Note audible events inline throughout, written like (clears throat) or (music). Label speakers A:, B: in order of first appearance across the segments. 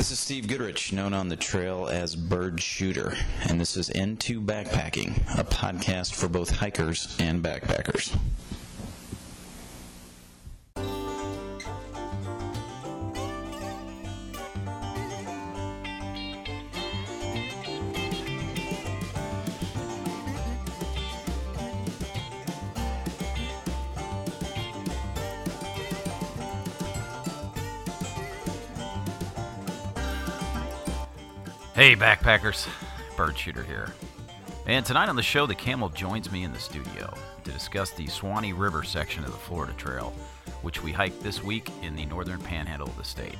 A: This is Steve Goodrich, known on the trail as Bird Shooter, and this is N2 Backpacking, a podcast for both hikers and backpackers.
B: Backpackers. Bird Shooter here. And tonight on the show, the camel joins me in the studio to discuss the Suwannee River section of the Florida Trail, which we hiked this week in the northern panhandle of the state.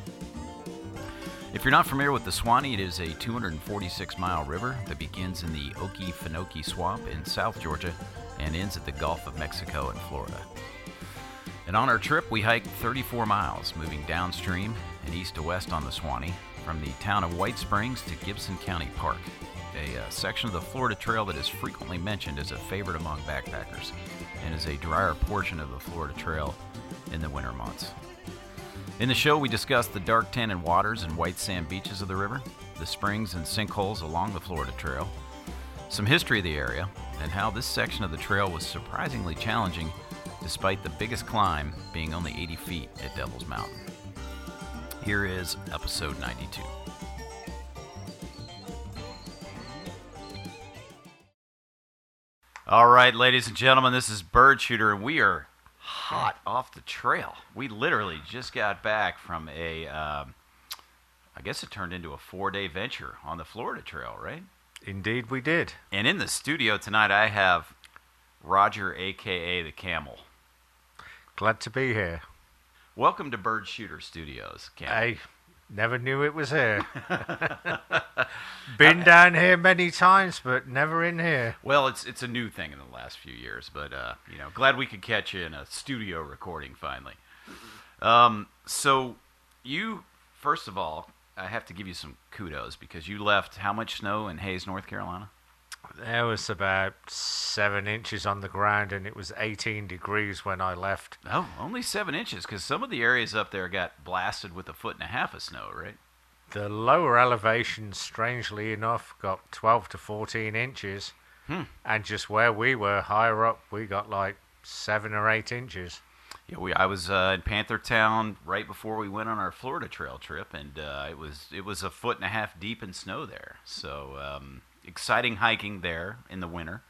B: If you're not familiar with the Suwannee, it is a 246 mile river that begins in the Okefenokee Swamp in South Georgia and ends at the Gulf of Mexico in Florida. And on our trip, we hiked 34 miles, moving downstream and east to west on the Suwannee, from the town of White Springs to Gibson County Park, a uh, section of the Florida Trail that is frequently mentioned as a favorite among backpackers and is a drier portion of the Florida Trail in the winter months. In the show, we discuss the dark tannin waters and white sand beaches of the river, the springs and sinkholes along the Florida Trail, some history of the area, and how this section of the trail was surprisingly challenging despite the biggest climb being only 80 feet at Devil's Mountain. Here is episode 92. All right, ladies and gentlemen, this is Bird Shooter, and we are hot off the trail. We literally just got back from a, um, I guess it turned into a four day venture on the Florida Trail, right?
C: Indeed, we did.
B: And in the studio tonight, I have Roger, aka the Camel.
C: Glad to be here.
B: Welcome to Bird Shooter Studios, Camel.
C: I never knew it was here. (laughs) Been down here many times, but never in here.
B: Well, it's it's a new thing in the last few years, but uh, you know, glad we could catch you in a studio recording finally. Um, so you, first of all, I have to give you some kudos because you left how much snow in Hayes, North Carolina?
C: There was about seven inches on the ground, and it was 18 degrees when I left.
B: Oh, only seven inches because some of the areas up there got blasted with a foot and a half of snow, right?
C: The lower elevation, strangely enough, got 12 to 14 inches,
B: Hmm.
C: and just where we were, higher up, we got like seven or eight inches.
B: Yeah, we. I was uh, in Panther Town right before we went on our Florida Trail trip, and uh, it was it was a foot and a half deep in snow there. So um, exciting hiking there in the winter,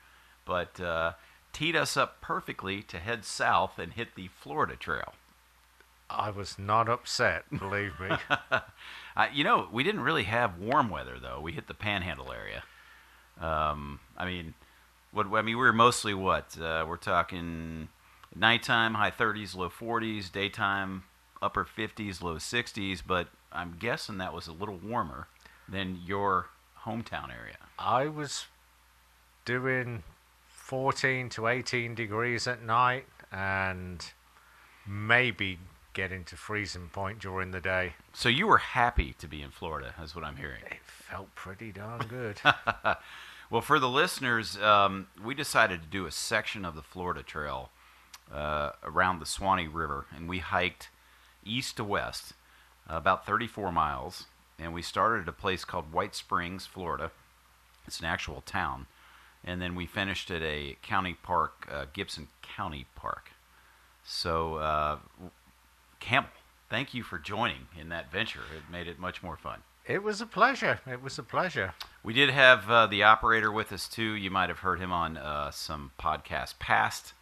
B: but uh, teed us up perfectly to head south and hit the Florida Trail.
C: I was not upset, believe me. (laughs)
B: Uh, you know, we didn't really have warm weather though. We hit the Panhandle area. Um, I mean, what I mean, we were mostly what uh, we're talking nighttime high 30s, low 40s, daytime upper 50s, low 60s. But I'm guessing that was a little warmer than your hometown area.
C: I was doing 14 to 18 degrees at night and maybe getting to freezing point during the day.
B: So you were happy to be in Florida, is what I'm hearing.
C: It felt pretty darn good. (laughs)
B: well, for the listeners, um, we decided to do a section of the Florida Trail uh, around the Suwannee River, and we hiked east to west uh, about 34 miles, and we started at a place called White Springs, Florida. It's an actual town, and then we finished at a county park, uh, Gibson County Park. So, uh, Camel, thank you for joining in that venture. It made it much more fun.
C: it was a pleasure. It was a pleasure.
B: We did have uh, the operator with us too. You might have heard him on uh, some podcasts past,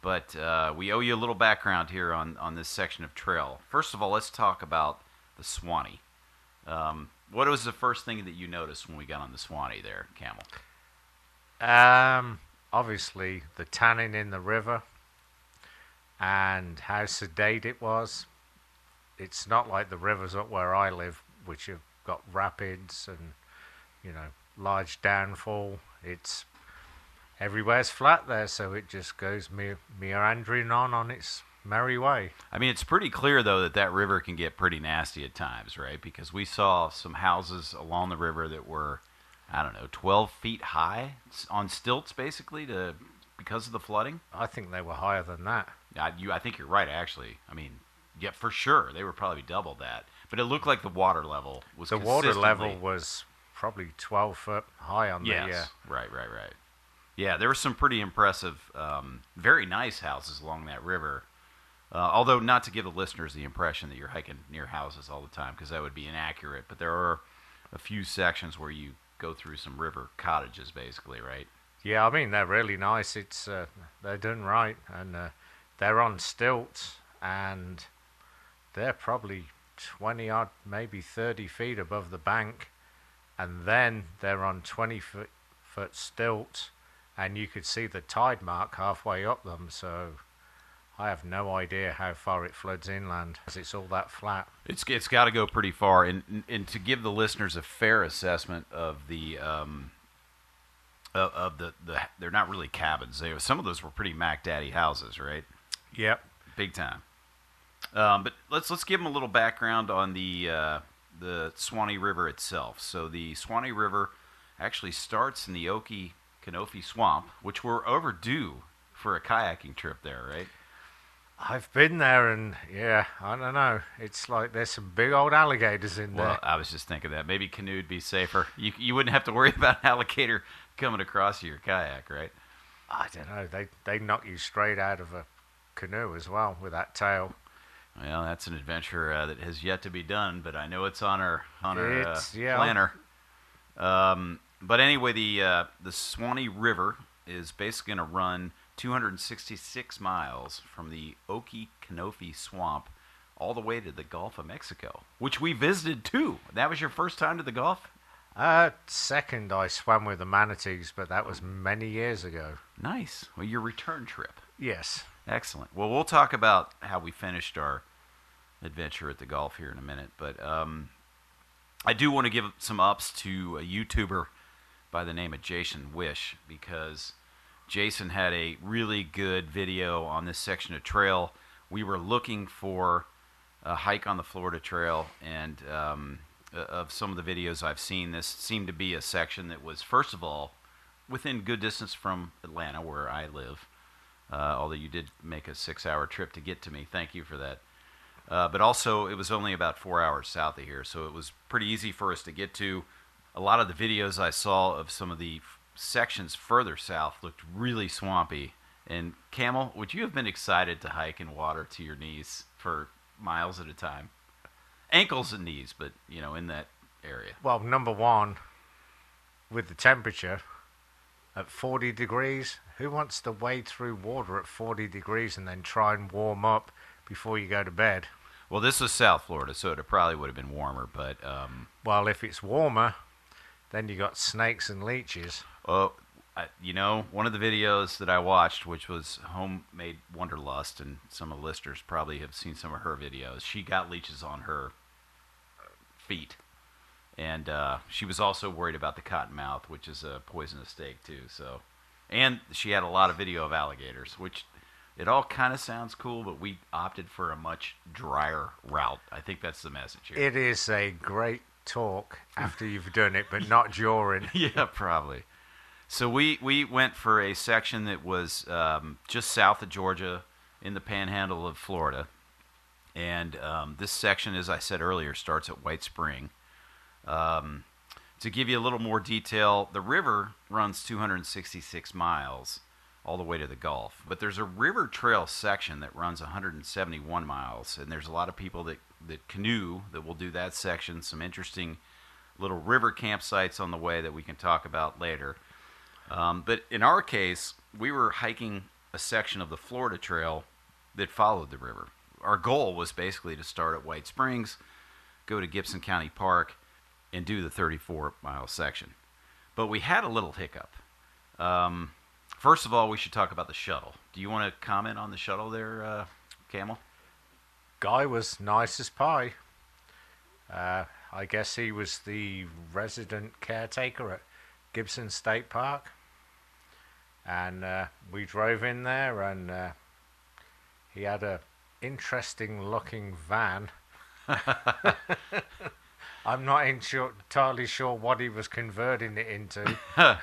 B: but uh, we owe you a little background here on, on this section of trail. First of all, let's talk about the Suwannee. Um, what was the first thing that you noticed when we got on the Suwannee there, Camel?
C: Um, obviously, the tannin in the river and how sedate it was. It's not like the rivers up where I live, which have got rapids and, you know, large downfall. It's everywhere's flat there, so it just goes me- meandering on on its merry way.
B: I mean, it's pretty clear though that that river can get pretty nasty at times, right? Because we saw some houses along the river that were, I don't know, 12 feet high on stilts, basically, to because of the flooding.
C: I think they were higher than that.
B: I, you, I think you're right, actually. I mean, yeah, for sure, they were probably double that. but it looked like the water level was
C: The water level was probably 12 foot high on
B: Yes.
C: the. Uh,
B: Right, right, right. Yeah, there were some pretty impressive, um, very nice houses along that river. Uh, although, not to give the listeners the impression that you're hiking near houses all the time, because that would be inaccurate. But there are a few sections where you go through some river cottages, basically, right?
C: yeah, I mean they're really nice. It's uh, they're done right, and uh, they're on stilts, and they're probably 20 odd, maybe 30 feet above the bank, and then they're on 20 foot foot stilts, and you could see the tide mark halfway up them. So I have no idea how far it floods inland, as it's all that flat.
B: It's it's got to go pretty far, and and to give the listeners a fair assessment of the um, of, of the the they're not really cabins. They some of those were pretty Mac Daddy houses, right?
C: Yep.
B: Big time. Um, but let's let's give them a little background on the uh, the Suwannee River itself. So the Suwannee River actually starts in the Okie Kanofi Swamp, which we're overdue for a kayaking trip there, right?
C: I've been there, and yeah, I don't know. It's like there's some big old alligators in
B: Well,
C: there.
B: Well, I was just thinking that maybe canoe'd be safer. You you wouldn't have to worry (laughs) about an alligator coming across your kayak, right?
C: I don't know. They they knock you straight out of a canoe as well with that tail.
B: Well, that's an adventure uh, that has yet to be done, but I know it's on our on our uh,
C: yeah.
B: planner. Um, but anyway, the uh, the Suwannee River is basically going to run 266 miles from the Kanofi Swamp all the way to the Gulf of Mexico, which we visited too. That was your first time to the Gulf?
C: Uh, second, I swam with the manatees, but that was many years ago.
B: Nice. Well, your return trip.
C: Yes.
B: Excellent. Well, we'll talk about how we finished our adventure at the Gulf here in a minute, but um, I do want to give some ups to a YouTuber by the name of Jason Wish because Jason had a really good video on this section of trail. We were looking for a hike on the Florida Trail, and um, uh, of some of the videos I've seen, this seemed to be a section that was, first of all, within good distance from Atlanta, where I live. Uh, although you did make a six-hour trip to get to me, thank you for that. Uh, but also, it was only about four hours south of here, so it was pretty easy for us to get to. A lot of the videos I saw of some of the sections further south looked really swampy. And Camel, would you have been excited to hike in water to your knees for miles at a time? Ankles and knees, but you know, in that area.
C: Well, number one, with the temperature at 40 degrees, who wants to wade through water at 40 degrees and then try and warm up before you go to bed?
B: Well, this was South Florida, so it probably would have been warmer, but um,
C: Well, if it's warmer, then you got snakes and leeches.
B: Oh, I, you know, one of the videos that I watched, which was Homemade Wanderlust, and some of the listeners probably have seen some of her videos. She got leeches on her uh, feet, and uh, she was also worried about the cottonmouth, which is a poisonous snake too. So, and she had a lot of video of alligators, which it all kind of sounds cool, but we opted for a much drier route. I think that's the message here.
C: It is a great talk (laughs) after you've done it, but not during. (laughs)
B: yeah, probably. So we we went for a section that was um, just south of Georgia, in the Panhandle of Florida, and um, this section, as I said earlier, starts at White Spring. Um, to give you a little more detail, the river runs 266 miles all the way to the Gulf, but there's a river trail section that runs 171 miles, and there's a lot of people that that canoe that will do that section. Some interesting little river campsites on the way that we can talk about later. Um, but in our case, we were hiking a section of the Florida Trail that followed the river. Our goal was basically to start at White Springs, go to Gibson County Park, and do the 34 mile section. But we had a little hiccup. Um, first of all, we should talk about the shuttle. Do you want to comment on the shuttle there, uh, Camel?
C: Guy was nice as pie. Uh, I guess he was the resident caretaker at Gibson State Park. And uh, we drove in there, and uh, he had a interesting looking van. (laughs) I'm not entirely sure what he was converting it into. (laughs)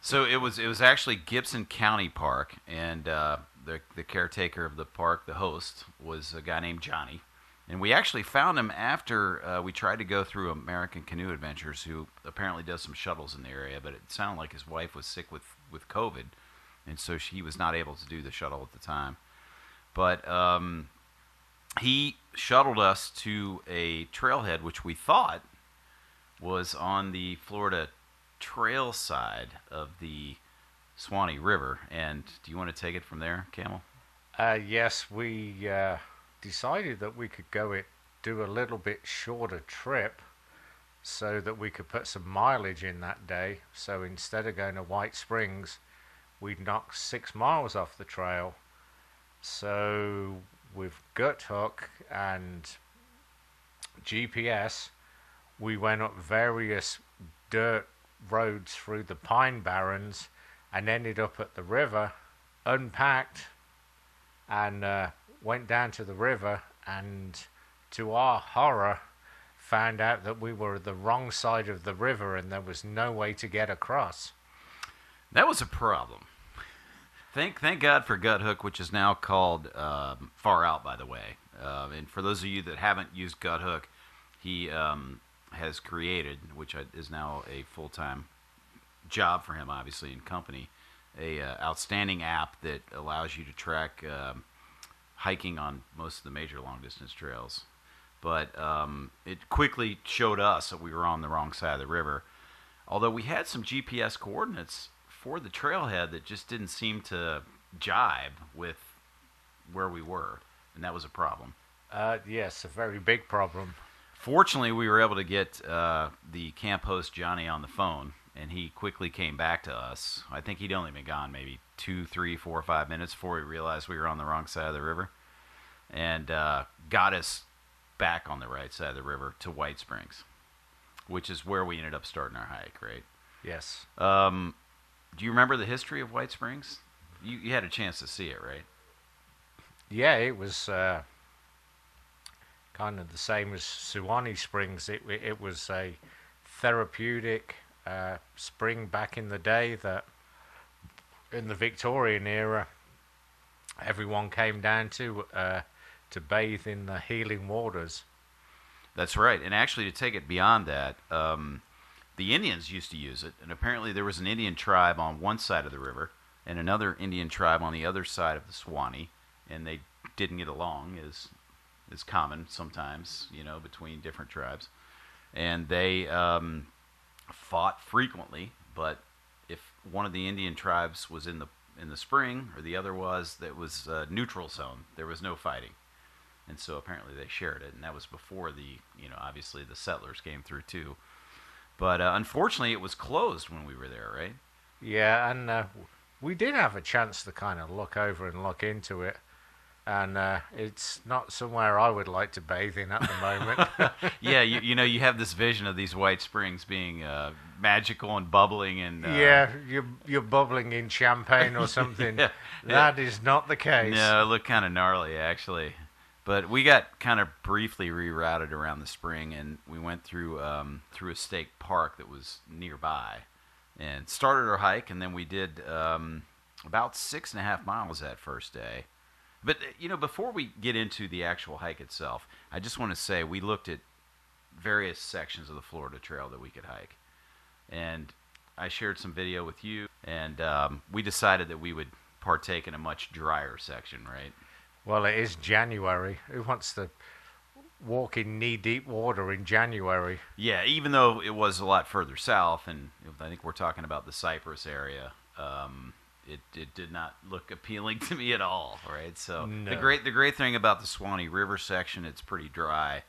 B: so it was it was actually Gibson County Park, and uh, the the caretaker of the park, the host, was a guy named Johnny, And we actually found him after uh, we tried to go through American Canoe Adventures, who apparently does some shuttles in the area, but it sounded like his wife was sick with, with COVID, and so she was not able to do the shuttle at the time. But um, he shuttled us to a trailhead, which we thought was on the Florida trail side of the Suwannee River. And do you want to take it from there, Camel?
C: Uh, yes, we uh, decided that we could go it do a little bit shorter trip so that we could put some mileage in that day. So instead of going to White Springs, we'd knock six miles off the trail. So with Guthook and GPS, we went up various dirt roads through the pine barrens and ended up at the river, unpacked, and uh, went down to the river. And to our horror, found out that we were the wrong side of the river and there was no way to get across.
B: That was a problem. Thank thank God for Guthook, which is now called um, Far Out, by the way. Uh, and for those of you that haven't used Guthook, he um, has created, which is now a full time job for him, obviously, in company, a uh, outstanding app that allows you to track um, hiking on most of the major long distance trails. But um, it quickly showed us that we were on the wrong side of the river. Although we had some GPS coordinates for the trailhead that just didn't seem to jibe with where we were, and that was a problem.
C: Uh, yes, a very big problem.
B: Fortunately, we were able to get uh, the camp host Johnny on the phone, and he quickly came back to us. I think he'd only been gone maybe two, three, four, five minutes before we realized we were on the wrong side of the river, and uh, got us back on the right side of the river to White Springs, which is where we ended up starting our hike. Right?
C: Yes.
B: Um, do you remember the history of White Springs? You, you had a chance to see it, right?
C: Yeah, it was uh, kind of the same as Suwannee Springs. It it was a therapeutic uh, spring back in the day that in the Victorian era everyone came down to uh, to bathe in the healing waters.
B: That's right. And actually, to take it beyond that, um, the Indians used to use it, and apparently there was an Indian tribe on one side of the river and another Indian tribe on the other side of the Suwannee, and they didn't get along, as is common sometimes, you know, between different tribes, and they um, fought frequently. But if one of the Indian tribes was in the in the spring, or the other was, that was a neutral zone. There was no fighting and so apparently they shared it, and that was before the you know obviously the settlers came through too. But uh, unfortunately, it was closed when we were there, right?
C: Yeah, and uh, we did have a chance to kind of look over and look into it. And uh, it's not somewhere I would like to bathe in at the moment. (laughs) (laughs)
B: yeah, you, you know, you have this vision of these white springs being uh, magical and bubbling, and uh,
C: yeah, you're you're bubbling in champagne or (laughs) something.
B: Yeah.
C: That is not the case.
B: no, it looked kind of gnarly actually. But we got kind of briefly rerouted around the spring, and we went through um, through a state park that was nearby, and started our hike. And then we did um, about six and a half miles that first day. But uh, you know, before we get into the actual hike itself, I just want to say we looked at various sections of the Florida Trail that we could hike, and I shared some video with you, and um, we decided that we would partake in a much drier section, right?
C: Well, it is January. Who wants to walk in knee deep water in January?
B: Yeah, even though it was a lot further south, and I think we're talking about the Cypress area, um, it, it did not look appealing to me at all. Right. So the great the great thing about the Suwannee River section, it's pretty dry,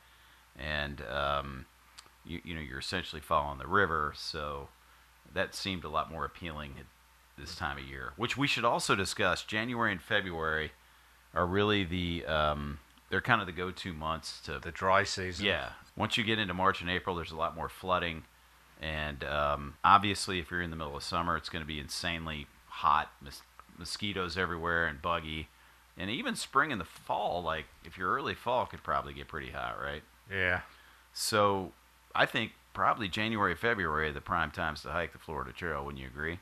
B: and um, you you know you're essentially following the river, so that seemed a lot more appealing at this time of year. Which we should also discuss. January and February are really the um, they're kind of the go-to months to
C: The dry season.
B: yeah. Once you get into March and April, there's a lot more flooding. And um, obviously, if you're in the middle of summer, it's going to be insanely hot, mos- mosquitoes everywhere, and buggy. And even spring and the fall, like if you're early fall, could probably get pretty hot, right?
C: Yeah.
B: So I think probably January, February are the prime times to hike the Florida Trail. Wouldn't you agree?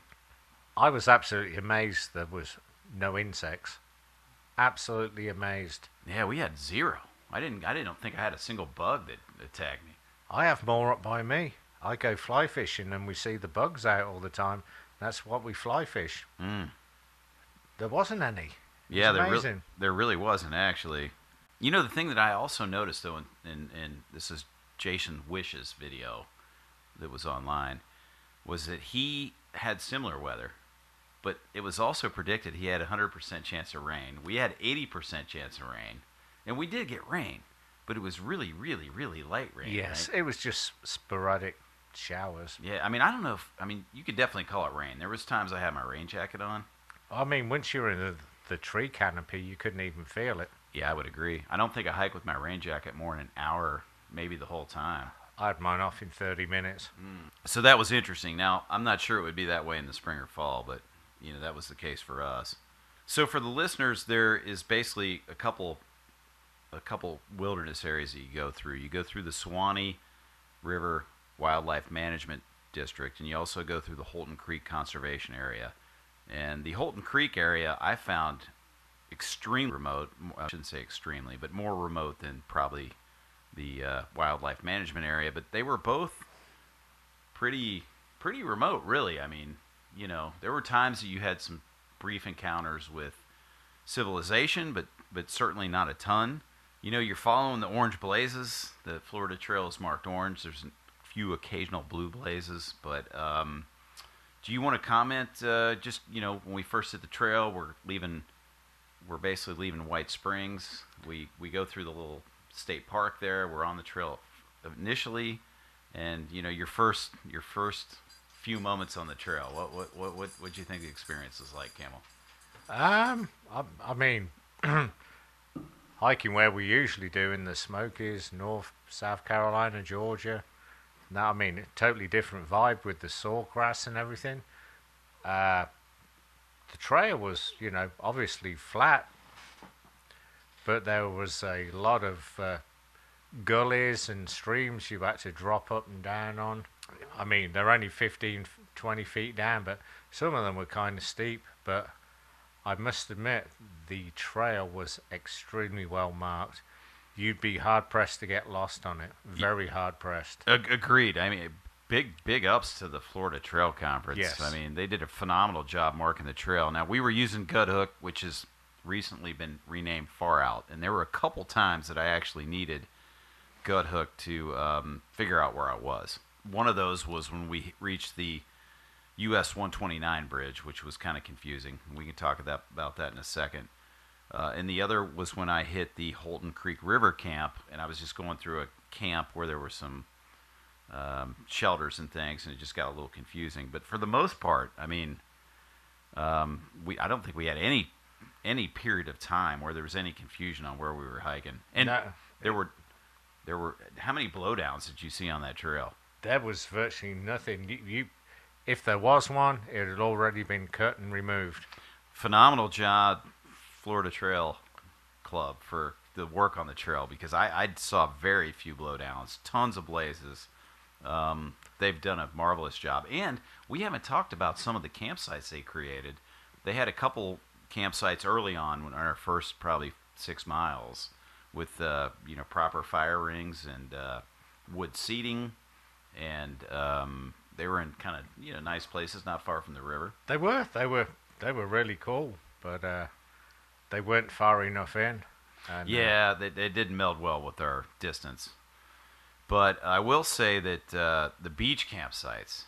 C: I was absolutely amazed there was no insects. Absolutely amazed.
B: Yeah, we had zero. I didn't. I didn't think I had a single bug that attacked me.
C: I have more up by me. I go fly fishing and we see the bugs out all the time. That's what we fly fish.
B: Mm.
C: There wasn't any.
B: Yeah, there really, there really wasn't actually. You know, the thing that I also noticed though, and and, and this is Jason Wish's video that was online, was that he had similar weather, but it was also predicted he had a hundred percent chance of rain. We had eighty percent chance of rain, and we did get rain, but it was really, really, really light rain.
C: Yes,
B: right?
C: it was just sporadic showers.
B: Yeah, I mean, I don't know if I mean you could definitely call it rain. There was times I had my rain jacket on.
C: I mean, once you're in the, the tree canopy, you couldn't even feel it.
B: Yeah, I would agree. I don't think I hike with my rain jacket more than an hour, maybe the whole time.
C: I had mine off in 30 minutes. Mm.
B: So that was interesting. Now, I'm not sure it would be that way in the spring or fall, but you know, that was the case for us. So for the listeners, there is basically a couple a couple wilderness areas that you go through. You go through the Suwannee River Wildlife Management District and you also go through the Holton Creek Conservation Area. And the Holton Creek area I found extremely remote. I shouldn't say extremely, but more remote than probably the uh, wildlife management area. But they were both pretty pretty remote, really. I mean, you know, there were times that you had some brief encounters with civilization, but but certainly not a ton. You know, you're following the orange blazes. The Florida Trail is marked orange. There's few occasional blue blazes, but um, do you want to comment? Uh, just you know, when we first hit the trail, we're leaving. We're basically leaving White Springs. We we go through the little state park there. We're on the trail initially, and you know your first your first few moments on the trail. What what what what what do you think the experience is like, Camel?
C: Um, I, I mean, (clears throat) hiking where we usually do in the Smokies, North, South Carolina, Georgia. Now, I mean, totally different vibe with the sawgrass and everything. Uh, the trail was, you know, obviously flat, but there was a lot of uh, gullies and streams you had to drop up and down on. I mean, they're only 15, 20 feet down, but some of them were kind of steep. But I must admit, the trail was extremely well marked. You'd be hard pressed to get lost on it. Very hard pressed.
B: Ag- agreed. I mean, big big ups to the Florida Trail Conference.
C: Yes.
B: I mean, they did a phenomenal job marking the trail. Now we were using Guthook, which has recently been renamed Far Out, and there were a couple times that I actually needed Guthook to um, figure out where I was. One of those was when we reached the US 129 bridge, which was kind of confusing. We can talk about, about that in a second. Uh, and the other was when I hit the Holton Creek River camp, and I was just going through a camp where there were some um, shelters and things, and it just got a little confusing. But for the most part, I mean, um, we I don't think we had any any period of time where there was any confusion on where we were hiking. And
C: No.
B: there were there were how many blowdowns did you see on that trail?
C: There was virtually nothing. You, you, if there was one, it had already been cut and removed.
B: phenomenal job, Florida Trail Club, for the work on the trail because I, I saw very few blowdowns, tons of blazes. Um, they've done a marvelous job, and we haven't talked about some of the campsites they created. They had a couple campsites early on on our first probably six miles with uh, you know proper fire rings and uh, wood seating, and um, they were in kind of you know nice places, not far from the river.
C: They were, they were, they were really cool, but uh, they weren't far enough in. And, uh,
B: Yeah, they, they didn't meld well with our distance. But I will say that uh, the beach campsites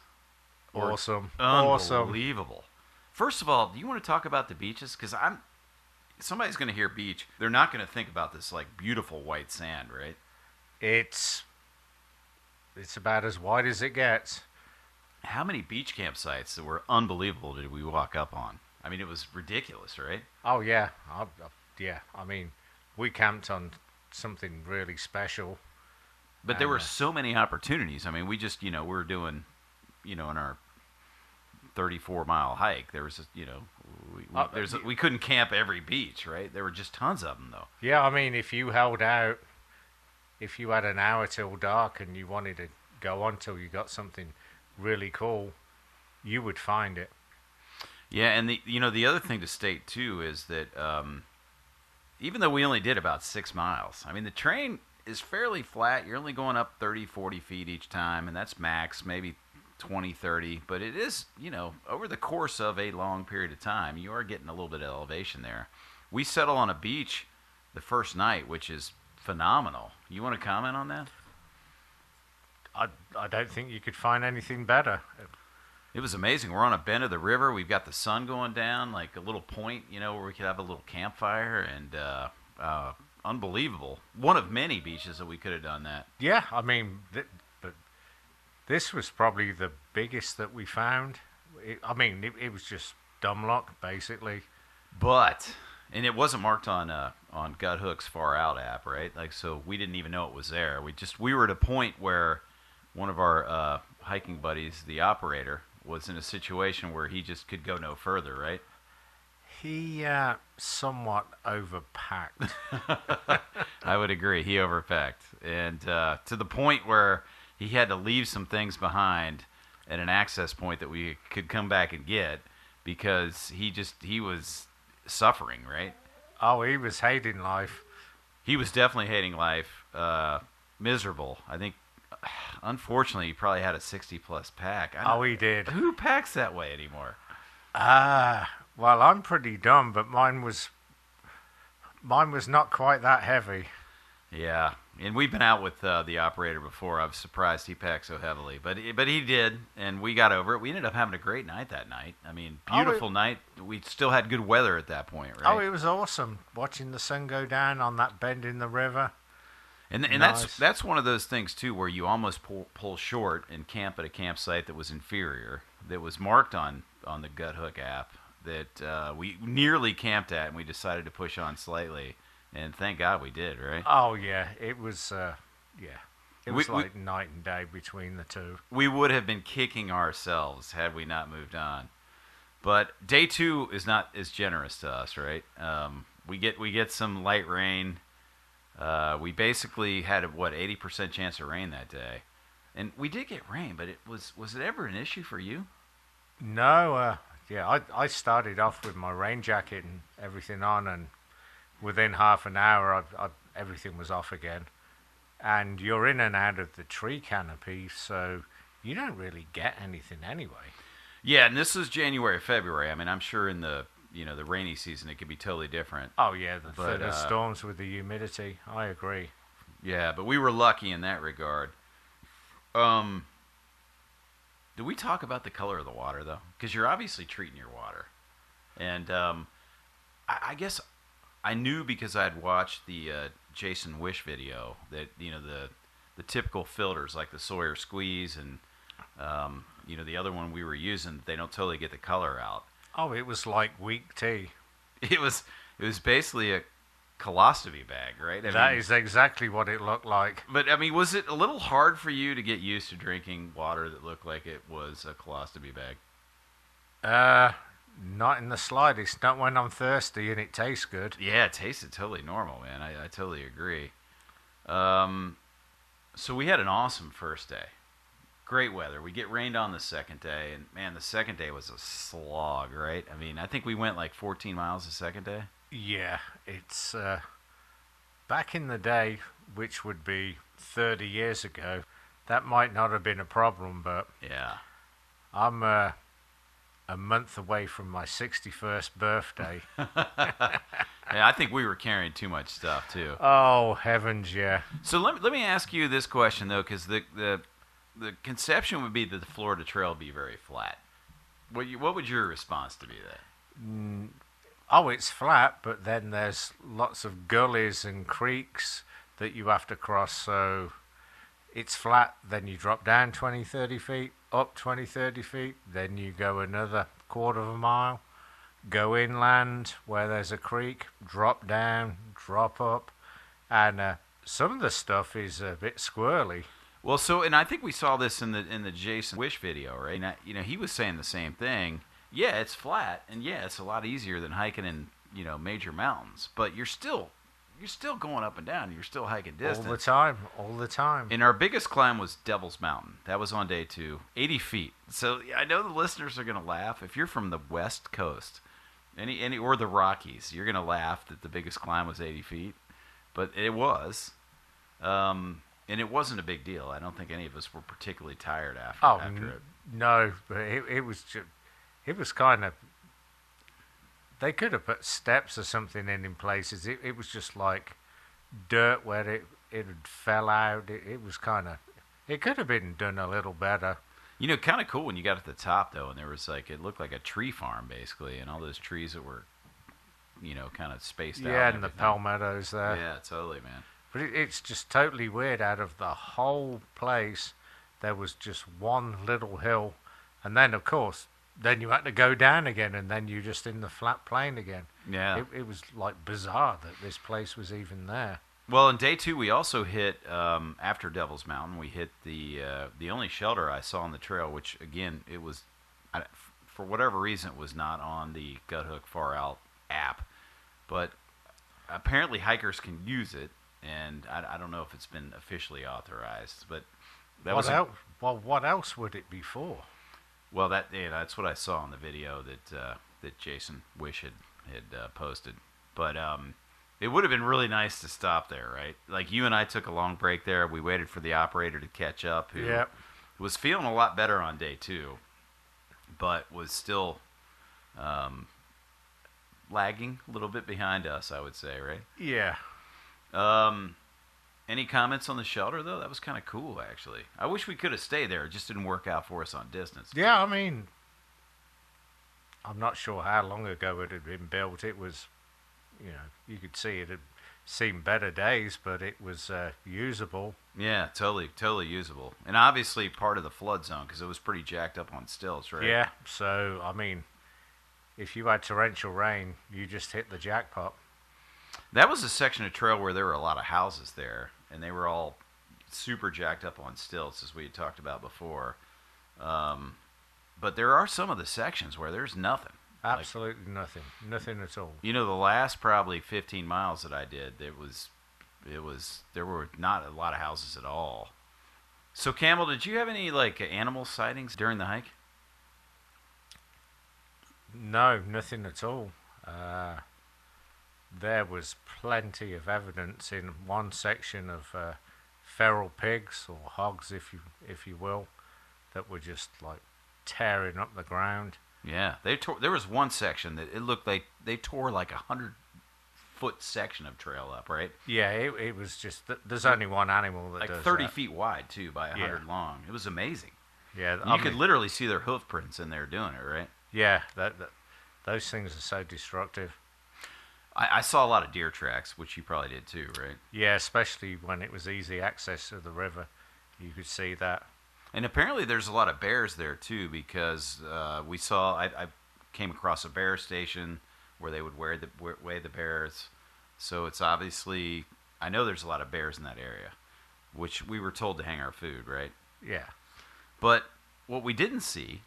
C: awesome, awesome.
B: unbelievable. First of all, do you want to talk about the beaches? Because I'm somebody's going to hear beach. They're not going to think about this like beautiful white sand, right?
C: It's it's about as wide as it gets.
B: How many beach campsites that were unbelievable did we walk up on? I mean, it was ridiculous, right?
C: Oh yeah, I, I- yeah. I mean, we camped on something really special.
B: But there were
C: uh,
B: so many opportunities. I mean, we just, you know, we were doing, you know, in our 34 mile hike, there was, a, you know, we, we,
C: Uh,
B: there's a, we couldn't camp every beach, right? There were just tons of them, though.
C: Yeah, I mean, if you held out, if you had an hour till dark and you wanted to go on till you got something really cool, you would find it.
B: Yeah, and the you know the other thing to state too is that um, even though we only did about six miles, I mean, the train is fairly flat. You're only going up 30, 40 feet each time, and that's max, maybe 20, 30. But it is, you know, over the course of a long period of time, you are getting a little bit of elevation there. We settle on a beach the first night, which is phenomenal. You want to comment on that?
C: I, I don't think you could find anything better.
B: It was amazing. We're on a bend of the river. We've got the sun going down, like a little point, you know, where we could have a little campfire, and uh, uh, unbelievable. One of many beaches that we could have done that.
C: Yeah, I mean, th- but this was probably the biggest that we found. It, I mean, it, it was just dumb luck, basically.
B: But and it wasn't marked on uh, on Guthook's Far Out app, right? Like, so we didn't even know it was there. We just we were at a point where one of our uh, hiking buddies, the operator, was in a situation where he just could go no further, right?
C: He uh, somewhat overpacked. (laughs) (laughs)
B: I would agree. He overpacked, and uh, to the point where he had to leave some things behind at an access point that we could come back and get because he just he was suffering, right?
C: oh, he was hating life.
B: He was definitely hating life, uh, miserable. I think, unfortunately, he probably had a 60 plus pack.
C: Oh, he did.
B: who packs that way anymore?
C: Ah, well, I'm pretty dumb, but mine was mine was not quite that heavy.
B: Yeah, and we've been out with uh, the operator before. I was surprised he packed so heavily, but but he did, and we got over it. We ended up having a great night that night. I mean,
C: Oh, it-
B: beautiful night. We still had good weather at that point, right?
C: Oh, it was awesome watching the sun go down on that bend in the river.
B: And and that's
C: nice.
B: that's one of those things too, where you almost pull pull short and camp at a campsite that was inferior, that was marked on on the Guthook app that uh, we nearly camped at, and we decided to push on slightly, and thank God we did, right?
C: Oh yeah, it was. Uh, yeah, it was
B: we-
C: like night and day between the two.
B: we would have been kicking ourselves had we not moved on. But day two is not as generous to us, right? Um, we get we get some light rain. Uh, we basically had a what eighty percent chance of rain that day, and we did get rain. But it was was it ever an issue for you?
C: No, uh, yeah, I I started off with my rain jacket and everything on, and within half an hour, I, I, everything was off again. And you're in and out of the tree canopy, so you don't really get anything anyway.
B: Yeah, and this is January, February. I mean, I'm sure in the you know the rainy season it could be totally different.
C: Oh yeah, the
B: But, uh,
C: thunderstorms with the humidity. I agree.
B: Yeah, but we were lucky in that regard. Um, did we talk about the color of the water though? Because you're obviously treating your water, and um, I, I guess I knew because I'd watched the uh, Jason Wish video that you know the the typical filters like the Sawyer Squeeze and um, you know the other one we were using they don't totally get the color out.
C: Oh, it was like weak tea. (laughs)
B: It was it was basically a colostomy bag, right? I
C: That
B: mean-
C: is exactly what it looked like.
B: But I mean, was it a little hard for you to get used to drinking water that looked like it was a colostomy bag?
C: Uh, not in the slightest. Not when I'm thirsty and it tastes good.
B: Yeah, it tasted totally normal, man. I, I totally agree. Um, so we had an awesome first day. Great weather. We get rained on the second day, and man, the second day was a slog, right? I mean, I think we went like 14 miles the second day.
C: Yeah, it's uh, back in the day, which would be 30 years ago. That might not have been a problem, but
B: Yeah.
C: I'm uh, a month away from my 61st birthday. (laughs)
B: Yeah, I think we were carrying too much stuff too.
C: oh heavens, yeah.
B: So let me, let me ask you this question though, because the, the the conception would be that the Florida Trail be very flat. What you, what would your response to be there? that?
C: Oh, it's flat, but then there's lots of gullies and creeks that you have to cross. So it's flat, then you drop down 20, 30 feet, up 20, 30 feet, then you go another quarter of a mile, go inland where there's a creek, drop down, drop up, and uh, some of the stuff is a bit squirrely.
B: Well, so and I think we saw this in the in the Jason Wish video, right? And I, you know, he was saying the same thing. Yeah, it's flat, and yeah, it's a lot easier than hiking in you know major mountains, but you're still you're still going up and down. You're still hiking distance.
C: All the time, all the time.
B: And our biggest climb was Devil's Mountain. That was on day two, 80 feet. So I know the listeners are going to laugh. If you're from the West Coast, Any any or the Rockies. You're gonna laugh that the biggest climb was 80 feet, but it was. Um, and it wasn't a big deal. I don't think any of us were particularly tired after
C: Oh
B: after it.
C: no, but it, it was just, it was kind of. They could have put steps or something in in places. It, it was just like dirt where it it had fell out. It, it was kind of. It could have been done a little better.
B: You know, kind of cool when you got to the top though, and there was like it looked like a tree farm basically, and all those trees that were, you know, kind of spaced out.
C: Yeah, and the palmettos there.
B: Yeah, totally, man.
C: But it, it's just totally weird. Out of the whole place, there was just one little hill, and then of course, then you had to go down again, and then you're just in the flat plain again.
B: Yeah.
C: It, it was like bizarre that this place was even there.
B: Well, in day two, we also hit um, after Devil's Mountain. We hit the uh, the only shelter I saw on the trail, which again, it was I, for whatever reason it was not on the Guthook Far Out app, but apparently hikers can use it, and I, I don't know if it's been officially authorized, but that
C: what
B: was
C: else? Well, what else would it be for?
B: well, that yeah, that's what I saw in the video that uh, that Jason Wish had had uh, posted. But um, it would have been really nice to stop there, right? Like you and I took a long break there. We waited for the operator to catch up, who
C: Yep.
B: was feeling a lot better on day two, but was still um, lagging a little bit behind us. I would say, right?
C: Yeah.
B: Um, any comments on the shelter though? That was kind of cool, actually. I wish we could have stayed there. It just didn't work out for us on distance.
C: Yeah, I mean, I'm not sure how long ago it had been built. It was, you know, you could see it had seen better days, but it was uh, usable.
B: Yeah, totally, totally usable, and obviously part of the flood zone because it was pretty jacked up on stilts, right?
C: Yeah, so, I mean, if you had torrential rain, you just hit the jackpot.
B: That was a section of trail where there were a lot of houses there, and they were all super jacked up on stilts, as we had talked about before. Um, but there are some of the sections where there's nothing. Like,
C: Absolutely nothing. Nothing at all.
B: you know, the last probably 15 miles that I did, it was, it was there were not a lot of houses at all. So, Camel, did you have any like animal sightings during the hike?
C: No, nothing at all. Uh, there was plenty of evidence in one section of uh, feral pigs or hogs, if you if you will, that were just like tearing up the ground.
B: Yeah, they tore. There was one section that it looked like they tore like a hundred foot section of trail up, right?
C: Yeah, it, it was just there's only one animal that
B: Like thirty
C: that.
B: feet wide too, by a
C: Yeah.
B: hundred long. It was amazing.
C: Yeah,
B: You
C: I
B: could literally see their hoof prints in there doing it, right?
C: yeah, that, that those things are so destructive.
B: I, I saw a lot of deer tracks, which you probably did too, right?
C: Yeah, especially when it was easy access to the river, you could see that.
B: And apparently, there's a lot of bears there too, because uh, we saw. I, I came across a bear station where they would wear the weigh the bears. So it's obviously. I know there's a lot of bears in that area, which we were told to hang our food, right?
C: Yeah.
B: But what we didn't see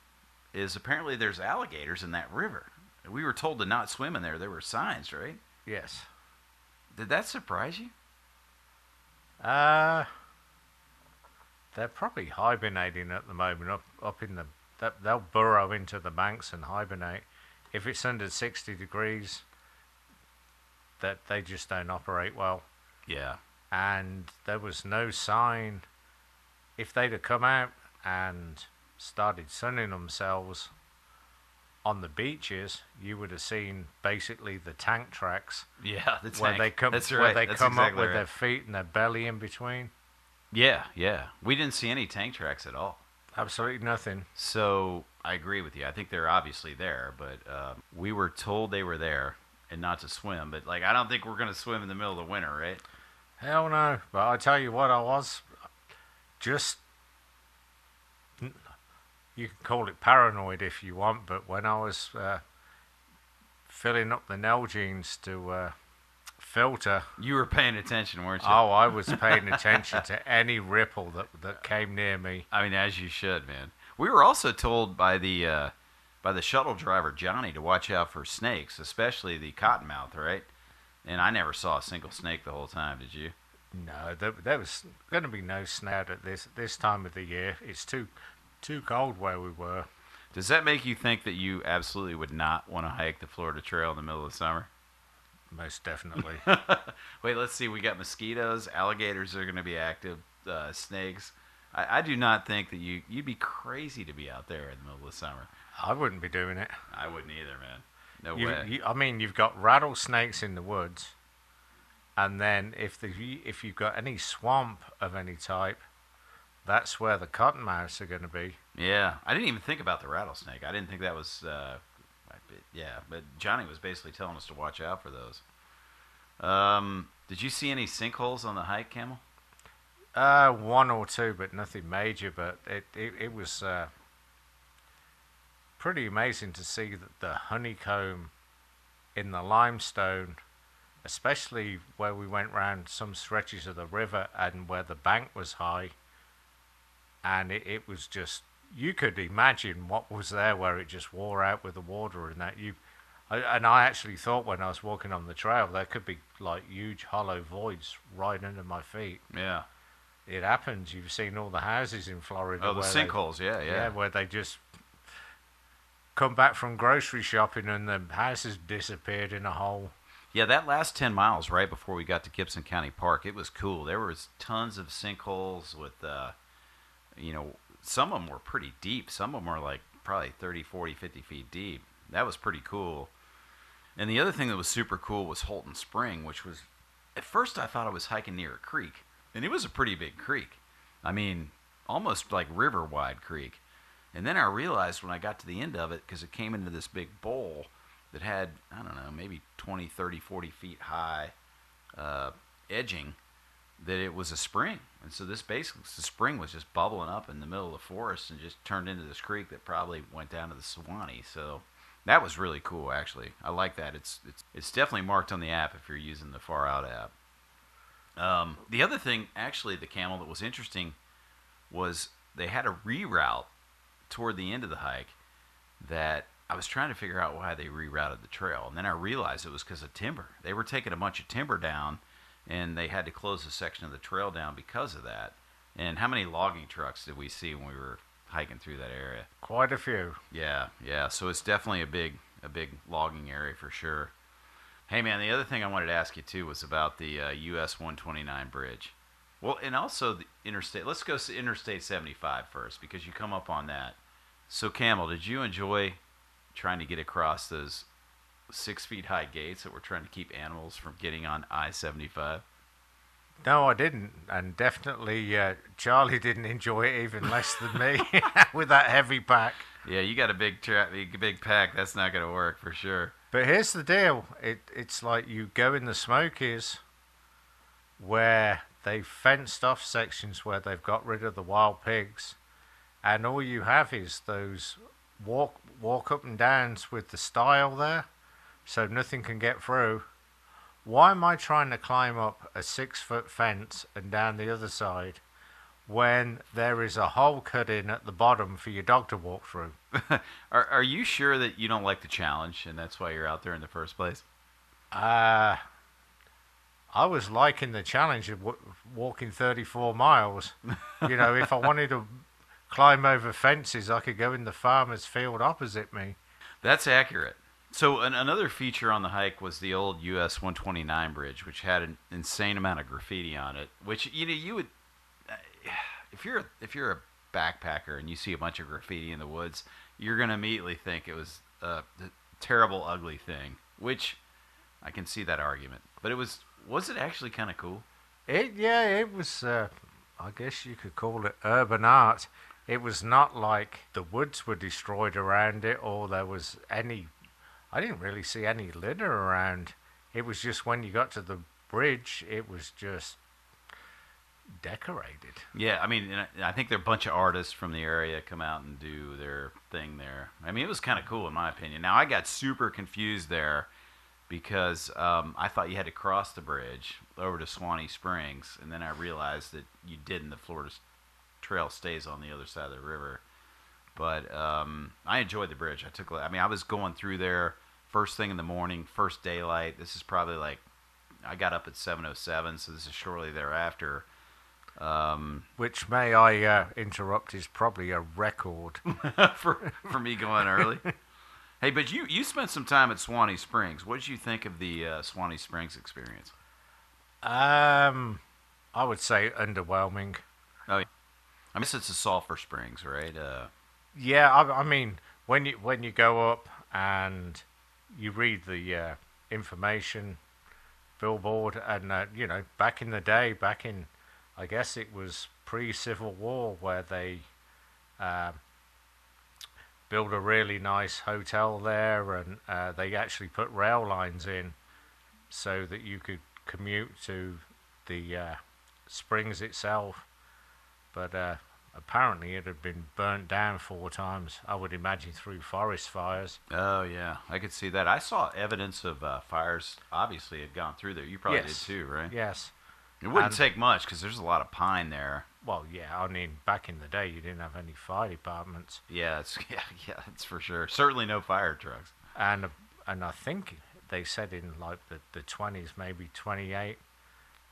B: is apparently there's alligators in that river. We were told to not swim in there. There were signs, right?
C: Yes.
B: Did that surprise you?
C: Uh, they're probably hibernating at the moment up up in the. That they'll burrow into the banks and hibernate. If it's under sixty degrees, that they just don't operate well.
B: Yeah.
C: And there was no sign. If they'd have come out and started sunning themselves on the beaches, you would have seen basically the tank tracks
B: Yeah, the
C: where
B: tank.
C: they come
B: That's
C: where they
B: That's
C: come
B: exactly
C: up with
B: right.
C: their feet and their belly in between.
B: Yeah, yeah. We didn't see any tank tracks at all.
C: Absolutely nothing.
B: So I agree with you. I think they're obviously there, but uh, we were told they were there and not to swim. But like, I don't think we're gonna swim in the middle of the winter, right?
C: Hell no. But I tell you what, I was just. You can call it paranoid if you want, but when I was uh, filling up the Nalgene's to uh, filter,
B: You were paying attention, weren't you?
C: oh, I was (laughs) paying attention to any ripple that, that came near me.
B: I mean, as you should, man. We were also told by the uh, by the shuttle driver Johnny to watch out for snakes, especially the cottonmouth, right? And I never saw a single snake the whole time. Did you?
C: No, there, there was going to be no snout at this this time of the year. It's too too cold where we were.
B: Does that make you think that you absolutely would not want to hike the Florida Trail in the middle of the summer?
C: Most definitely. (laughs)
B: Wait, let's see. We got mosquitoes, alligators are going to be active, uh, snakes. I, I do not think that you you'd be crazy to be out there in the middle of the summer.
C: I wouldn't be doing it.
B: I wouldn't either, man. No
C: You,
B: way.
C: you, I mean, you've got rattlesnakes in the woods, and then if the if you've got any swamp of any type, that's where the cottonmouths are going to be.
B: Yeah, I didn't even think about the rattlesnake. I didn't think that was. Uh, yeah, but Johnny was basically telling us to watch out for those. Um, did you see any sinkholes on the hike, Camel?
C: Uh, one or two, but nothing major. But it it, it was uh, pretty amazing to see that the honeycomb in the limestone, especially where we went round some stretches of the river and where the bank was high, and it, it was just you could imagine what was there where it just wore out with the water and that you. And I actually thought when I was walking on the trail there could be like huge hollow voids right under my feet
B: Yeah.
C: it happens. You've seen all the houses in Florida.
B: Oh, the sinkholes. Yeah,
C: yeah.
B: yeah.
C: where they just come back from grocery shopping and the house has disappeared in a hole.
B: Yeah, that last 10 miles right before we got to Gibson County Park, it was cool. There was tons of sinkholes with, uh, you know, some of them were pretty deep. Some of them were like probably 30, 40, 50 feet deep. That was pretty cool. And the other thing that was super cool was Holton Spring, which was, at first I thought I was hiking near a creek. And it was a pretty big creek. I mean, almost like river wide creek. And then I realized when I got to the end of it, because it came into this big bowl that had, I don't know, maybe 20, 30, 40 feet high uh, edging, that it was a spring. And so this basically, the spring was just bubbling up in the middle of the forest and just turned into this creek that probably went down to the Suwannee. So that was really cool, actually. I like that. It's it's it's definitely marked on the app if you're using the Far Out app. Um, the other thing, actually, the camel that was interesting was they had a reroute toward the end of the hike that I was trying to figure out why they rerouted the trail, and then I realized it was because of timber. They were taking a bunch of timber down, and they had to close a section of the trail down because of that. And how many logging trucks did we see when we were hiking through that area?
C: Quite a few.
B: Yeah, yeah. So it's definitely a big, a big logging area for sure. Hey, man, the other thing I wanted to ask you too was about the uh, US 129 bridge. Well, and also the interstate. Let's go to Interstate 75 first because you come up on that. So, Camel, did you enjoy trying to get across those six feet high gates that were trying to keep animals from getting on I 75?
C: No, I didn't, and definitely uh, Charlie didn't enjoy it even less than me (laughs) with that heavy pack.
B: Yeah, you got a big, tra- big, pack. That's not going to work for sure.
C: But here's the deal: it it's like you go in the Smokies, where they've fenced off sections where they've got rid of the wild pigs, and all you have is those walk walk up and downs with the stile there, so nothing can get through. Why am I trying to climb up a six foot fence and down the other side when there is a hole cut in at the bottom for your dog to walk through? (laughs)
B: are, are you sure that you don't like the challenge and that's why you're out there in the first place?
C: Uh, I was liking the challenge of w- walking 34 miles. you know, if I (laughs) wanted to climb over fences, I could go in the farmer's field opposite me.
B: That's accurate. So an, another feature on the hike was the old US 129 bridge, which had an insane amount of graffiti on it. Which you know you would, uh, if you're if you're a backpacker and you see a bunch of graffiti in the woods, you're gonna immediately think it was a terrible, ugly thing. Which I can see that argument, but it was was it actually kind of cool?
C: It yeah, it was. Uh, I guess you could call it urban art. It was not like the woods were destroyed around it, or there was any. I didn't really see any litter around. It was just when you got to the bridge, it was just decorated.
B: Yeah, I mean, I think there are a bunch of artists from the area come out and do their thing there. I mean, it was kind of cool in my opinion. Now I got super confused there because um, I thought you had to cross the bridge over to Suwannee Springs, and then I realized that you didn't. The Florida Trail stays on the other side of the river. But um, I enjoyed the bridge. I took. I mean, I was going through there first thing in the morning, first daylight. This is probably like I got up at 7:07, so this is shortly thereafter Um,
C: Which, may I uh, interrupt, is probably a record. (laughs)
B: for for me going early. (laughs) hey, but you you spent some time at Suwannee Springs. What did you think of the uh, Suwannee Springs experience?
C: um, I would say underwhelming.
B: Oh, I guess it's a sulfur springs, right? Uh,
C: Yeah, I, I mean, when you when you go up and you read the uh, information billboard, and uh, you know, back in the day, back in, I guess it was pre-Civil War, where they uh, built a really nice hotel there, and uh, they actually put rail lines in so that you could commute to the uh, springs itself. But uh, apparently, it had been burnt down four times. I would imagine through forest fires.
B: oh yeah, I could see that. I saw evidence of uh, fires. Obviously, had gone through there. You probably
C: Yes.
B: did too, right?
C: Yes.
B: It wouldn't
C: And-
B: take much because there's a lot of pine there.
C: Well, yeah. I mean, back in the day, you didn't have any fire departments,
B: Yeah, it's (laughs) yeah, yeah, that's for sure. Certainly no fire trucks.
C: and and I think they said in like the the twenties, maybe twenty eight,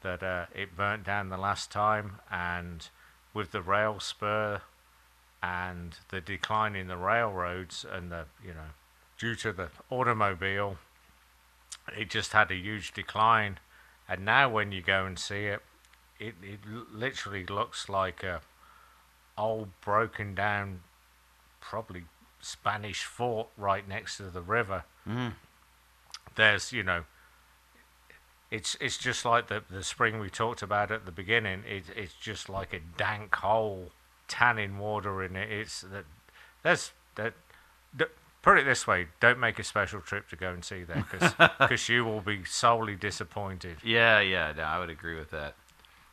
C: that uh, it burnt down the last time, and with the rail spur and the decline in the railroads and the you know due to the automobile it just had a huge decline and now when you go and see it it, it literally looks like a old broken down probably spanish fort right next to the river
B: Mhm.
C: there's you know it's it's just like the the spring we talked about at the beginning. It, it's just like a dank hole, tannin water in it. It's that there's that. Put it this way: don't make a special trip to go and see that because (laughs) you will be sorely disappointed.
B: Yeah, yeah, no, I would agree with that.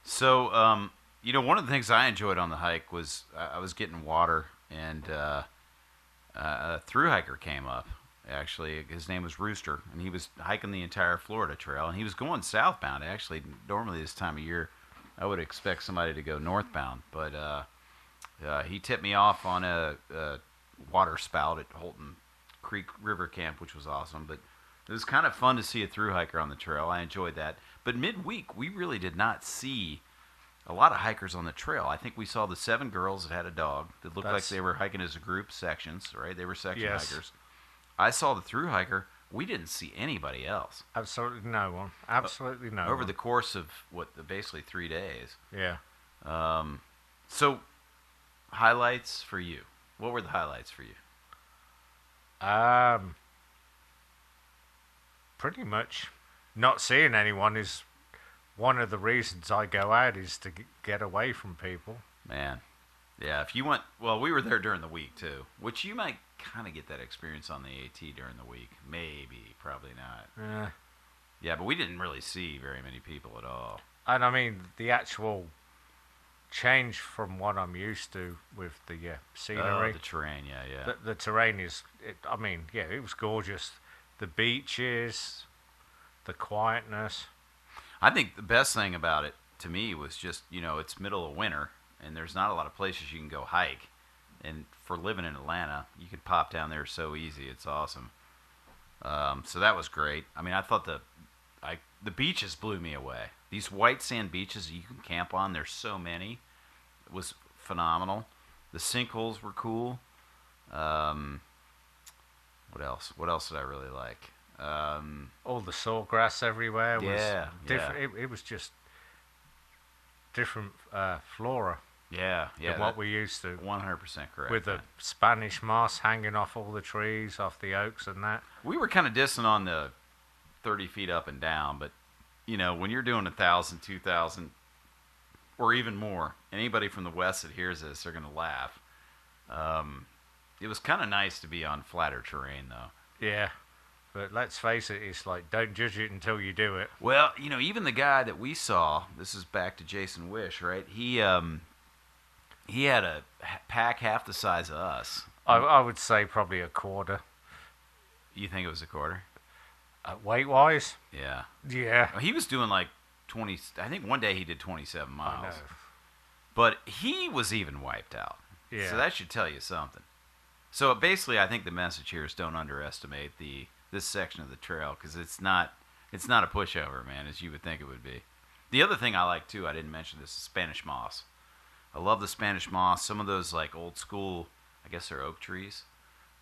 B: So, um, you know, one of the things I enjoyed on the hike was I was getting water, and uh, uh, a through hiker came up. Actually, his name was Rooster, and he was hiking the entire Florida Trail, and he was going southbound. Actually, normally this time of year, I would expect somebody to go northbound, but uh, uh, he tipped me off on a, a water spout at Holton Creek River Camp, which was awesome. But it was kind of fun to see a through hiker on the trail. I enjoyed that. But midweek, we really did not see a lot of hikers on the trail. I think we saw the seven girls that had a dog that looked like they were hiking as a group, sections, right? They were section
C: Yes.
B: hikers. I saw the through hiker. We didn't see anybody else
C: Absolutely no one. Absolutely no.
B: over
C: one.
B: the course of what the basically three days.
C: yeah.
B: Um, so, highlights for you. What were the highlights for you?
C: Um, pretty much not seeing anyone is one of the reasons I go out is to g- get away from people.
B: Man, yeah. If you went, well, we were there during the week too, which you might kind of get that experience on the AT during the week. Maybe, probably not.
C: Uh,
B: Yeah, but we didn't really see very many people at all.
C: and I mean the actual change from what I'm used to with the uh,
B: Oh,
C: scenery.
B: the terrain, yeah, yeah.
C: the, the terrain is. It, I mean, yeah, it was gorgeous. The beaches, the quietness.
B: I think the best thing about it to me was just you know it's middle of winter and there's not a lot of places you can go hike, and for living in Atlanta, you could pop down there so easy. It's awesome. Um, so that was great. I mean, I thought the I the beaches blew me away. These white sand beaches you can camp on, there's so many. It was phenomenal. The sinkholes were cool. Um, what else? What else did I really like? Um,
C: all the sawgrass everywhere was
B: Yeah,
C: different. It, it was just different uh, flora
B: yeah, yeah.
C: than what we used to.
B: One hundred percent correct.
C: With the Spanish moss hanging off all the trees, off the oaks and that.
B: we were kind of dissing on the thirty feet up and down, but you know when you're doing a thousand, two thousand, or even more, anybody from the west that hears this, they're gonna laugh. Um, it was kind of nice to be on flatter terrain, though.
C: Yeah. But let's face it, it's like don't judge it until you do it.
B: Well, you know, even the guy that we saw, this is back to Jason Wish, right? He um he had a pack half the size of us.
C: I, I would say probably a quarter.
B: You think it was a quarter?
C: Uh, weight wise,
B: Yeah.
C: yeah.
B: He was doing like 20 I think one day he did 27
C: I
B: miles. But he was even wiped out.
C: Yeah.
B: So that should tell you something. So basically I think the message here is don't underestimate the this section of the trail cuz it's not it's not a pushover, man, as you would think it would be. The other thing I like too, I didn't mention this, is Spanish moss. I love the Spanish moss. Some of those like old school, I guess they're oak trees.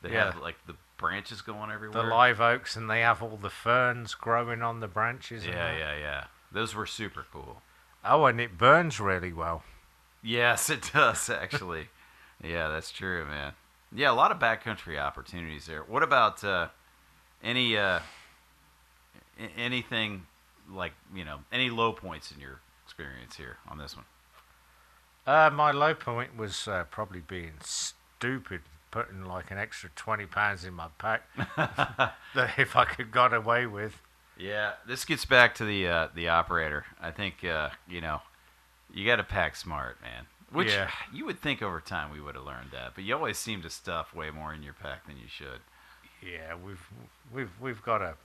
B: They
C: Yeah.
B: have like the branches going everywhere.
C: The live oaks, and they have all the ferns growing on the branches.
B: Yeah, yeah, yeah. Those were super cool.
C: Oh, and it burns really well.
B: Yes, it does actually. (laughs) yeah, that's true, man. Yeah, a lot of backcountry opportunities there. What about uh, any uh, anything like you know any low points in your experience here on this one?
C: Uh, my low point was uh, probably being stupid, putting like an extra twenty pounds in my pack (laughs) that if I could got away with.
B: Yeah, this gets back to the uh, the operator. I think uh, you know you got to pack smart, man. Which
C: Yeah.
B: you would think over time we would have learned that, but you always seem to stuff way more in your pack than you should.
C: Yeah, we've we've we've got to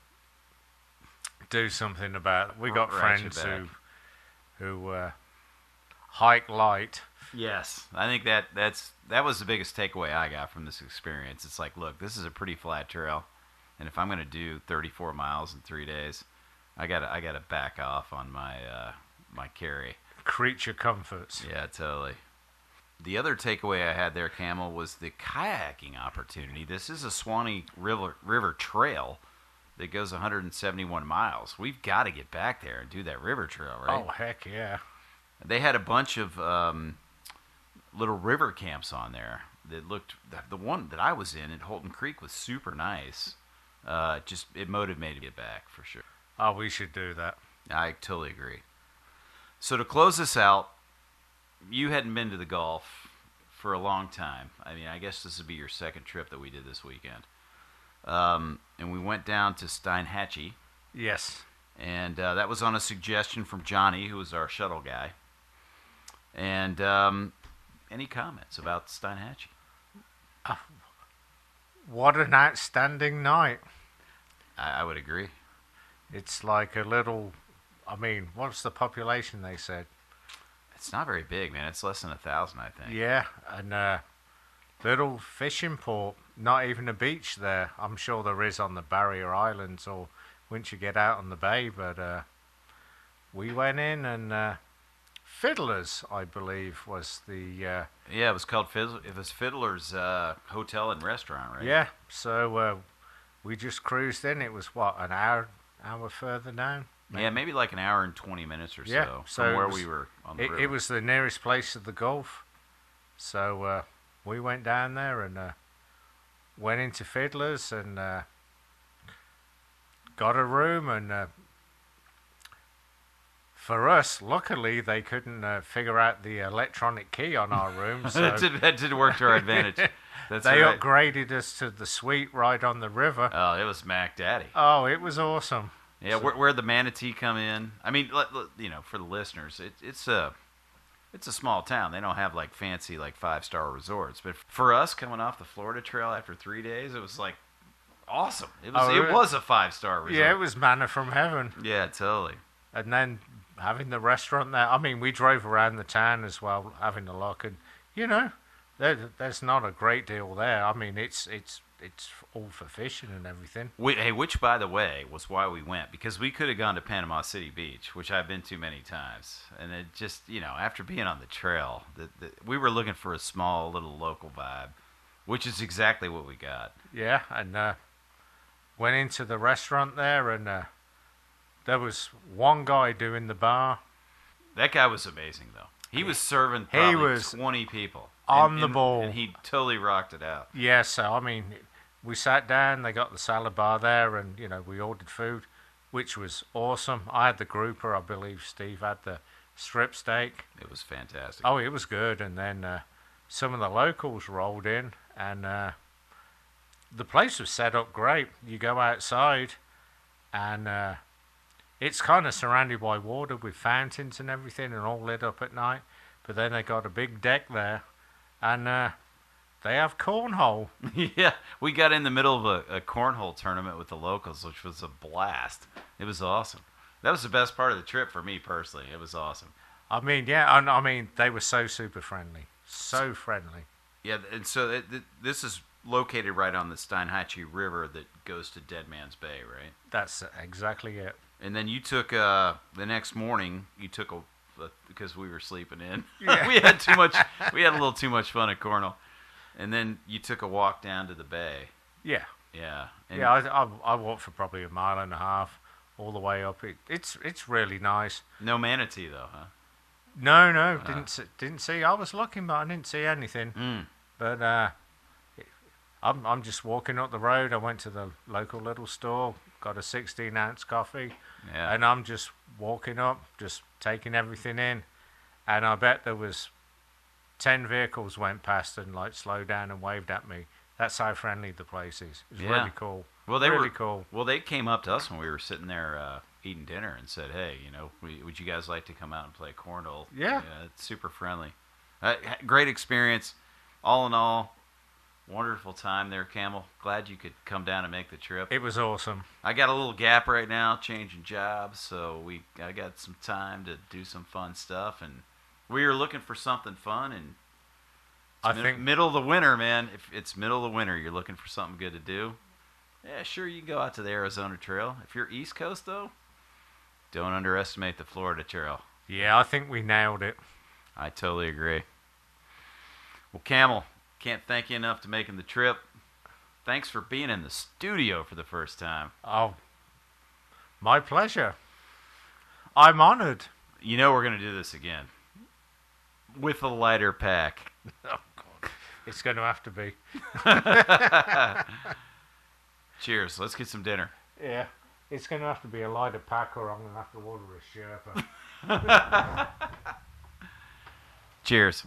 C: do something about. We got
B: Ratchet
C: friends
B: back.
C: who who uh, hike light.
B: Yes, I think that that's that was the biggest takeaway I got from this experience. It's like, look, this is a pretty flat trail, and if I'm going to do 34 miles in three days, I got I got to back off on my uh, my carry.
C: creature comforts.
B: Yeah, totally. The other takeaway I had there, Camel, was the kayaking opportunity. This is a Suwannee River River Trail that goes 171 miles. We've got to get back there and do that river trail, right?
C: Oh heck yeah!
B: They had a bunch of um, little river camps on there that looked. The one that I was in at Holton Creek was super nice. Uh, just it motivated me to get back for sure.
C: Oh, we should do that.
B: I totally agree. So to close this out, you hadn't been to the Gulf for a long time. I mean, I guess this would be your second trip that we did this weekend. Um, and we went down to Steinhatchee,
C: Yes.
B: and uh, that was on a suggestion from Johnny, who was our shuttle guy. And um, any comments about Steinhatchee?
C: What an outstanding night!
B: I, I would agree.
C: It's like a little. I mean, what's the population? They said.
B: It's not very big, man. It's less than a thousand, I think.
C: Yeah, and uh, little fishing port. Not even a beach there. I'm sure there is on the Barrier Islands or once you get out on the bay. But uh, we went in and uh, Fiddlers, I believe, was the uh,
B: Yeah, it was called Fiddler, it was Fiddler's uh, Hotel and Restaurant, right?
C: yeah. So uh, we just cruised in. It was what an hour hour further down.
B: Yeah, maybe like an hour and 20 minutes or
C: Yeah,
B: so
C: so
B: from where
C: was-
B: we were on the
C: It,
B: river.
C: it was the nearest place to the Gulf. So uh, we went down there and uh, went into Fiddlers and uh, got a room. And uh, for us, luckily, they couldn't uh, figure out the electronic key on our room. (laughs) So
B: that, did, that did work to our advantage. (laughs) That's
C: they
B: right.
C: upgraded us to the suite right on the river.
B: Oh, it was Mac Daddy.
C: Oh, it was awesome.
B: Yeah, where, where the manatee come in. I mean, let, let- you know, for the listeners, it, it's a it's a small town. They don't have like fancy like five star resorts. But for us coming off the Florida Trail after three days, it was like awesome. It was
C: Oh,
B: it
C: really?
B: was a five star resort.
C: Yeah, it was manna from heaven.
B: Yeah, totally.
C: and then having the restaurant there. I mean, we drove around the town as well, having a look, and you know, there, there's not a great deal there. I mean, it's it's it's all for fishing and everything.
B: We, hey, which by the way was why we went because we could have gone to Panama City Beach, which I've been to many times, and it just you know after being on the trail, the, the, we were looking for a small little local vibe, which is exactly what we got.
C: Yeah, and uh, went into the restaurant there, and uh, there was one guy doing the bar
B: That guy was amazing though. He was serving
C: He
B: probably
C: was
B: twenty people
C: on
B: And-
C: the
B: and-
C: ball.
B: and he totally rocked it out.
C: Yeah, so I mean, we sat down. They got the salad bar there, and you know, we ordered food, which was awesome. I had the grouper. I believe Steve had the strip steak.
B: It was fantastic.
C: Oh, it was good. And then uh, some of the locals rolled in, and uh, the place was set up great. You go outside, and uh, it's kind of surrounded by water with fountains and everything, and all lit up at night. But then they got a big deck there, and uh, they have cornhole. (laughs)
B: yeah, we got in the middle of a, a cornhole tournament with the locals, which was a blast. It was awesome. That was the best part of the trip for me personally. It was awesome.
C: I mean, yeah, and I mean they were so super friendly, so friendly.
B: Yeah, and so it, it, this is located right on the Steinhatchee River that goes to Dead Man's Bay, right?
C: That's exactly it.
B: And then you took uh, the next morning. You took a because we were sleeping in. (laughs)
C: Yeah.
B: we had too much. We had a little too much fun at cornhole. And then you took a walk down to the bay.
C: Yeah.
B: Yeah. And
C: yeah, I, I, I walked for probably a mile and a half all the way up. It, it's it's really nice.
B: no manatee though, huh?
C: No, no, didn't see, didn't see. I was looking, but I didn't see anything.
B: Mm.
C: But uh, I'm I'm just walking up the road. I went to the local little store, got a 16 ounce coffee,
B: Yeah.
C: and I'm just walking up, just taking everything in. And I bet there was ten vehicles went past and like slowed down and waved at me. That's how friendly the place is. It's
B: Yeah.
C: really cool.
B: Well, they
C: really
B: were
C: cool.
B: Well, they came up to us when we were sitting there uh, eating dinner and said, "Hey, you know, we, would you guys like to come out and play cornhole?"
C: Yeah.
B: it's super friendly. Uh, great experience, all in all. Wonderful time there, Camel. Glad you could come down and make the trip.
C: It was awesome.
B: I got a little gap right now, changing jobs, so we I got some time to do some fun stuff, and we were looking for something fun. And
C: I
B: mid-
C: think
B: middle of the winter, man. If it's middle of the winter, you're looking for something good to do. Yeah, sure, you can go out to the Arizona Trail. If you're East Coast, though, don't underestimate the Florida Trail.
C: yeah, I think we nailed it.
B: I totally agree. Well, Camel, can't thank you enough to making the trip. Thanks for being in the studio for the first time.
C: Oh, my pleasure. I'm honored.
B: You know we're gonna do this again with a lighter pack. (laughs)
C: Oh, God. It's going to have to be. (laughs)
B: Cheers. Let's get some dinner.
C: Yeah. It's going to have to be a lighter pack or I'm going to have to order a Sherpa. (laughs)
B: Cheers.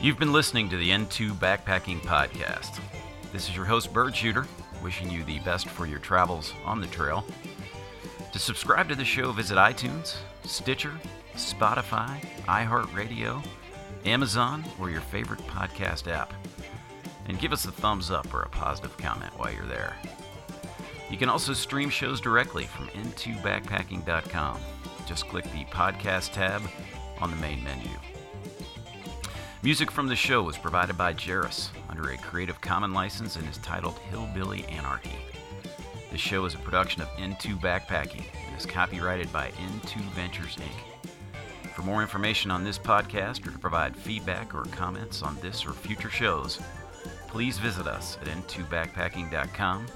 B: You've been listening to the N2 Backpacking Podcast. This is your host, Bird Shooter, wishing you the best for your travels on the trail. To subscribe to the show, visit iTunes, Stitcher, Spotify, iHeartRadio, Amazon, or your favorite podcast app. And give us a thumbs up or a positive comment while you're there. You can also stream shows directly from n2backpacking.com. Just click the podcast tab on the main menu. Music from the show was provided by Jairus under a Creative Commons license and is titled Hillbilly Anarchy. The show is a production of N2 Backpacking and is copyrighted by N2 Ventures Inc. For more information on this podcast or to provide feedback or comments on this or future shows, please visit us at n2backpacking.com.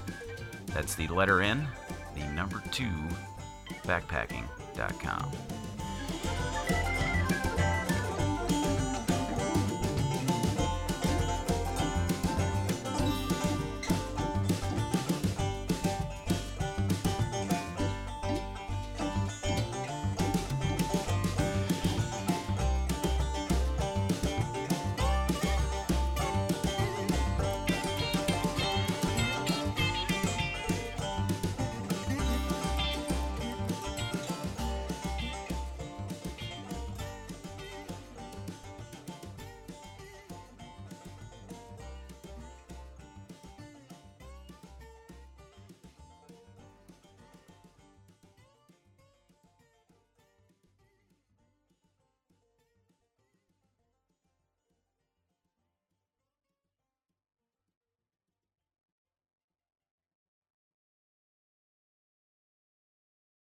B: That's the letter N, the number two, backpacking.com.